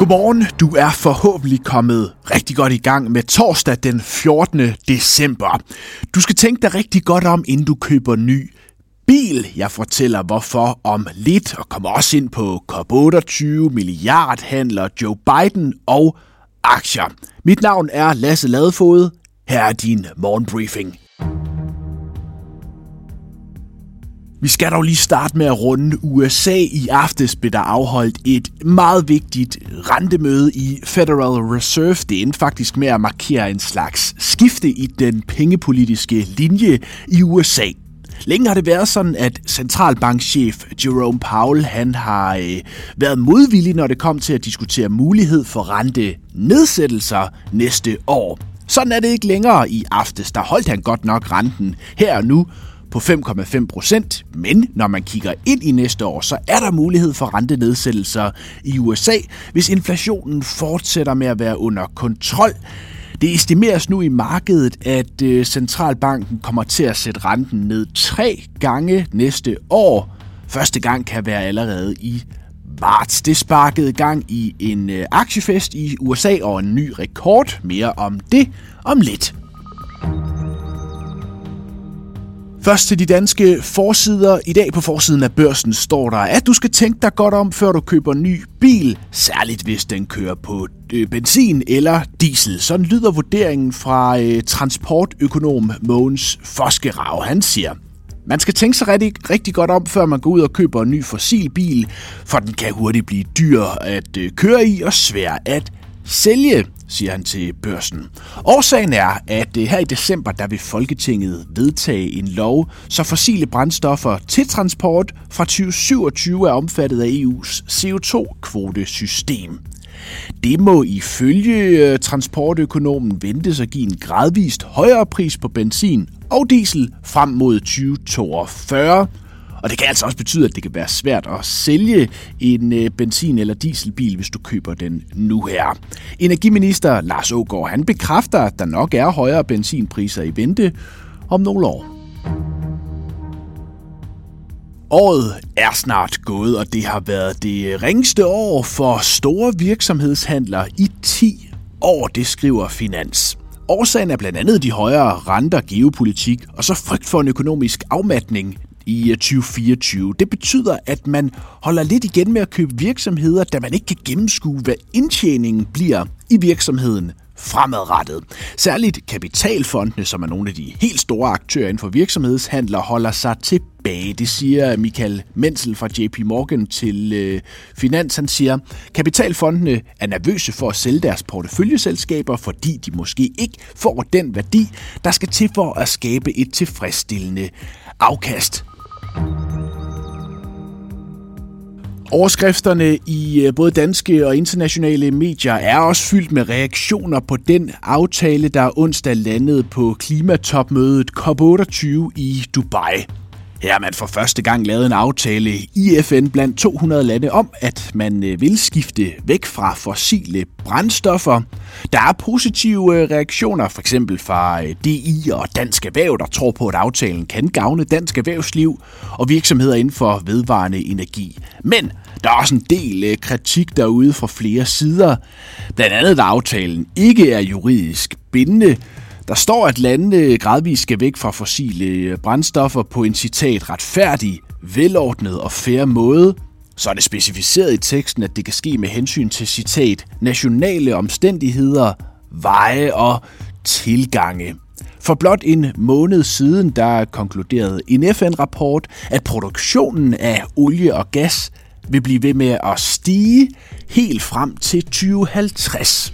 Godmorgen. Du er forhåbentlig kommet rigtig godt i gang med torsdag den 14. december. Du skal tænke dig rigtig godt om, inden du køber ny bil. Jeg fortæller hvorfor om lidt, og kommer også ind på COP28, milliardhandler Joe Biden og aktier. Mit navn er Lasse Ladefod. Her er din morgenbriefing. Vi skal dog lige starte med at runde USA. I aftes blev der afholdt et meget vigtigt rentemøde i Federal Reserve. Det endte faktisk med at markere en slags skifte i den pengepolitiske linje i USA. Længe har det været sådan, at centralbankchef Jerome Powell han har øh, været modvillig, når det kom til at diskutere mulighed for rente nedsættelser næste år. Sådan er det ikke længere i aftes. Der holdt han godt nok renten her og nu på 5,5 procent, men når man kigger ind i næste år, så er der mulighed for rentenedsættelser i USA, hvis inflationen fortsætter med at være under kontrol. Det estimeres nu i markedet, at øh, centralbanken kommer til at sætte renten ned tre gange næste år. Første gang kan være allerede i marts. Det sparkede gang i en øh, aktiefest i USA og en ny rekord. Mere om det om lidt. Først til de danske forsider. I dag på forsiden af børsen står der, at du skal tænke dig godt om, før du køber en ny bil, særligt hvis den kører på øh, benzin eller diesel. Sådan lyder vurderingen fra øh, transportøkonom Mogens Foskerav. Han siger, man skal tænke sig rigtig, rigtig godt om, før man går ud og køber en ny fossilbil, for den kan hurtigt blive dyr at øh, køre i og svær at sælge siger han til børsen. Årsagen er, at øh, her i december, der vil Folketinget vedtage en lov, så fossile brændstoffer til transport fra 2027 er omfattet af EU's CO2-kvotesystem. Det må ifølge øh, transportøkonomen ventes at give en gradvist højere pris på benzin og diesel frem mod 2042, og det kan altså også betyde, at det kan være svært at sælge en øh, benzin- eller dieselbil, hvis du køber den nu her. Energiminister Lars Ågaard, han bekræfter, at der nok er højere benzinpriser i vente om nogle år. Året er snart gået, og det har været det ringeste år for store virksomhedshandlere i 10 år, det skriver Finans. Årsagen er blandt andet de højere renter, geopolitik og så frygt for en økonomisk afmatning i øh, 2024. Det betyder, at man holder lidt igen med at købe virksomheder, da man ikke kan gennemskue, hvad indtjeningen bliver i virksomheden fremadrettet. Særligt kapitalfondene, som er nogle af de helt store aktører inden for virksomhedshandler, holder sig tilbage. Det siger Michael Menzel fra JP Morgan til øh, Finans. Han siger, kapitalfondene er nervøse for at sælge deres porteføljeselskaber, fordi de måske ikke får den værdi, der skal til for at skabe et tilfredsstillende afkast. Overskrifterne i øh, både danske og internationale medier er også fyldt med reaktioner på den aftale, der onsdag landede på klimatopmødet COP28 i Dubai. Her har man for første gang lavet en aftale i FN blandt 200 lande om, at man øh, vil skifte væk fra fossile brændstoffer. Der er positive øh, reaktioner, for eksempel fra øh, DI og Dansk Erhverv, der tror på, at aftalen kan gavne dansk erhvervsliv og virksomheder inden for vedvarende energi. Men der er også en del kritik derude fra flere sider. Blandt andet, at aftalen ikke er juridisk bindende, der står, at landene gradvist skal væk fra fossile øh, brændstoffer på en citat retfærdig, velordnet og fair måde. Så er det specificeret i teksten, at det kan ske med hensyn til citat nationale omstændigheder, veje og tilgange. For blot en måned siden, der konkluderede en FN-rapport, at produktionen af olie og gas vil blive ved med at stige helt frem til 2050.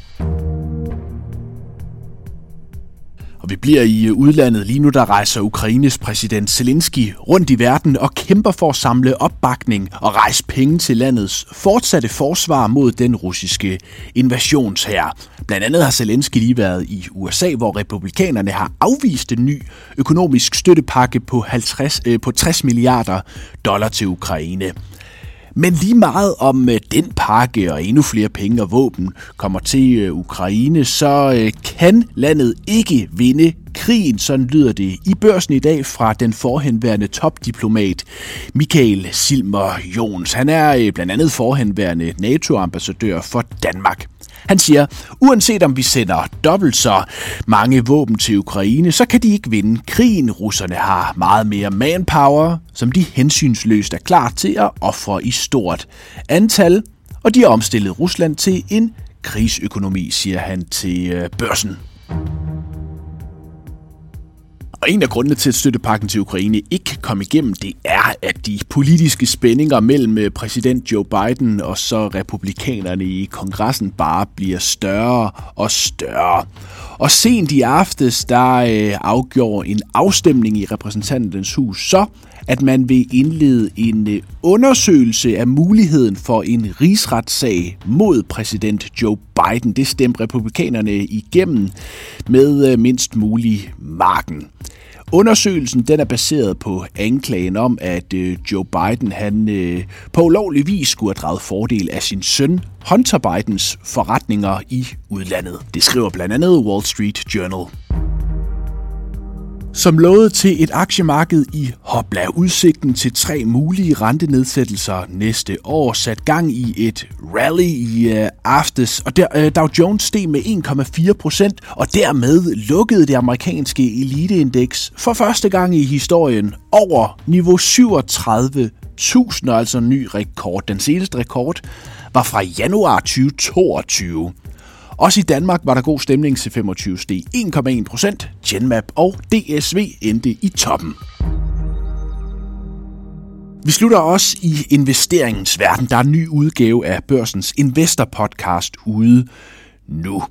Og vi bliver i øh, udlandet. Lige nu der rejser Ukraines præsident Zelensky rundt i verden og kæmper for at samle opbakning og rejse penge til landets fortsatte forsvar mod den russiske invasionsherre. Blandt andet har Zelensky lige været i USA, hvor republikanerne har afvist en ny økonomisk støttepakke på, 50, øh, på 60 milliarder dollar til Ukraine. Men lige meget om øh, den pakke og endnu flere penge og våben kommer til øh, Ukraine, så øh, kan landet ikke vinde krigen, sådan lyder det i børsen i dag fra den forhenværende topdiplomat Michael Silmer Jons. Han er blandt andet forhenværende NATO-ambassadør for Danmark. Han siger, uanset om vi sender dobbelt så mange våben til Ukraine, så kan de ikke vinde krigen. Russerne har meget mere manpower, som de hensynsløst er klar til at ofre i stort antal, og de har omstillet Rusland til en krigsøkonomi, siger han til øh, børsen. Og en af grundene til, at støttepakken til Ukraine ikke kom igennem, det er, at de politiske spændinger mellem øh, præsident Joe Biden og så republikanerne i kongressen bare bliver større og større. Og sent i aftes, der øh, afgjorde en afstemning i repræsentanternes hus så, at man vil indlede en øh, undersøgelse af muligheden for en rigsretssag mod præsident Joe Biden. Det stemte republikanerne igennem med øh, mindst mulig marken. Undersøgelsen den er baseret på anklagen om, at øh, Joe Biden han på ulovlig vis skulle have draget fordel af sin søn Hunter Bidens forretninger i udlandet. Det skriver blandt andet Wall Street Journal. Som lovet til et aktiemarked i hopla udsigten til tre mulige rentenedsættelser næste år sat gang i et rally i øh, aftes, og der, øh, Dow Jones steg med 1,4 procent, og dermed lukkede det amerikanske eliteindeks for første gang i historien over niveau 37.000, altså ny rekord. Den seneste rekord var fra januar 2022. Også i Danmark var der god stemning til 25 steg 1,1 procent. Genmap og DSV endte i toppen. Vi slutter også i investeringens verden. Der er en ny udgave af Børsens Investor Podcast ude nu.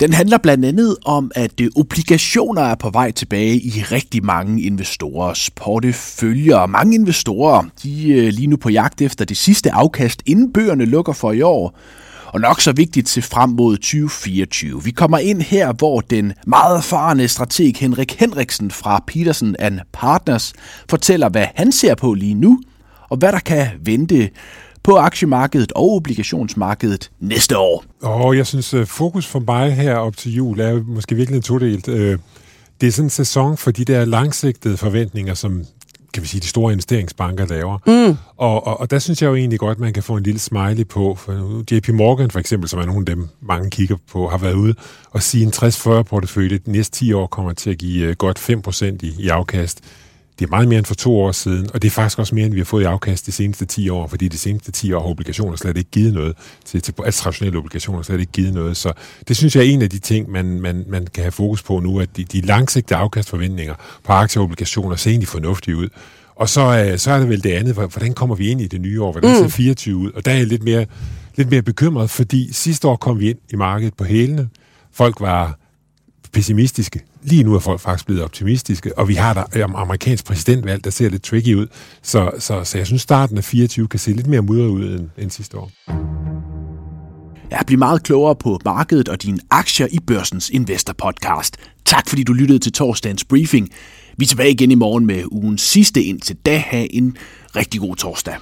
Den handler blandt andet om, at øh, obligationer er på vej tilbage i rigtig mange investorers porteføljer. Mange investorer de er lige nu på jagt efter det sidste afkast, inden bøgerne lukker for i år og nok så vigtigt til frem mod 2024. Vi kommer ind her, hvor den meget erfarne strateg Henrik Henriksen fra Petersen and Partners fortæller, hvad han ser på lige nu, og hvad der kan vente på aktiemarkedet og obligationsmarkedet næste år. Og jeg synes, øh, fokus for mig her op til jul er måske virkelig todelt. Øh, det er sådan en sæson for de der langsigtede forventninger, som kan vi sige, de store investeringsbanker laver. Mm. Og, og, og der synes jeg jo egentlig godt, at man kan få en lille smiley på. For JP Morgan for eksempel, som er nogle af dem, mange kigger på, har været ude og sige, en 60-40 portefølje de næste 10 år kommer til at give øh, godt 5% i, i afkast. Det er meget mere end for to år siden, og det er faktisk også mere, end vi har fået i afkast de seneste 10 år, fordi de seneste 10 år har obligationer slet ikke givet noget, til, til altså traditionelle obligationer slet ikke givet noget. Så det synes jeg er en af de ting, man, man, man kan have fokus på nu, at de, de langsigtede afkastforventninger på aktier og obligationer ser egentlig fornuftige ud. Og så, øh, så er det vel det andet, hvordan kommer vi ind i det nye år? Hvordan ser mm. 24 ud? Og der er jeg lidt mere, lidt mere bekymret, fordi sidste år kom vi ind i markedet på hælene. Folk var pessimistiske. Lige nu er folk faktisk blevet optimistiske, og vi har der amerikansk præsidentvalg, der ser lidt tricky ud. Så, så, så jeg synes, starten af 24 kan se lidt mere mudret ud end, end sidste år. Jeg bliver meget klogere på markedet og dine aktier i Børsens Investor Podcast. Tak fordi du lyttede til torsdagens briefing. Vi er tilbage igen i morgen med ugens sidste indtil da. Ha' en rigtig god torsdag.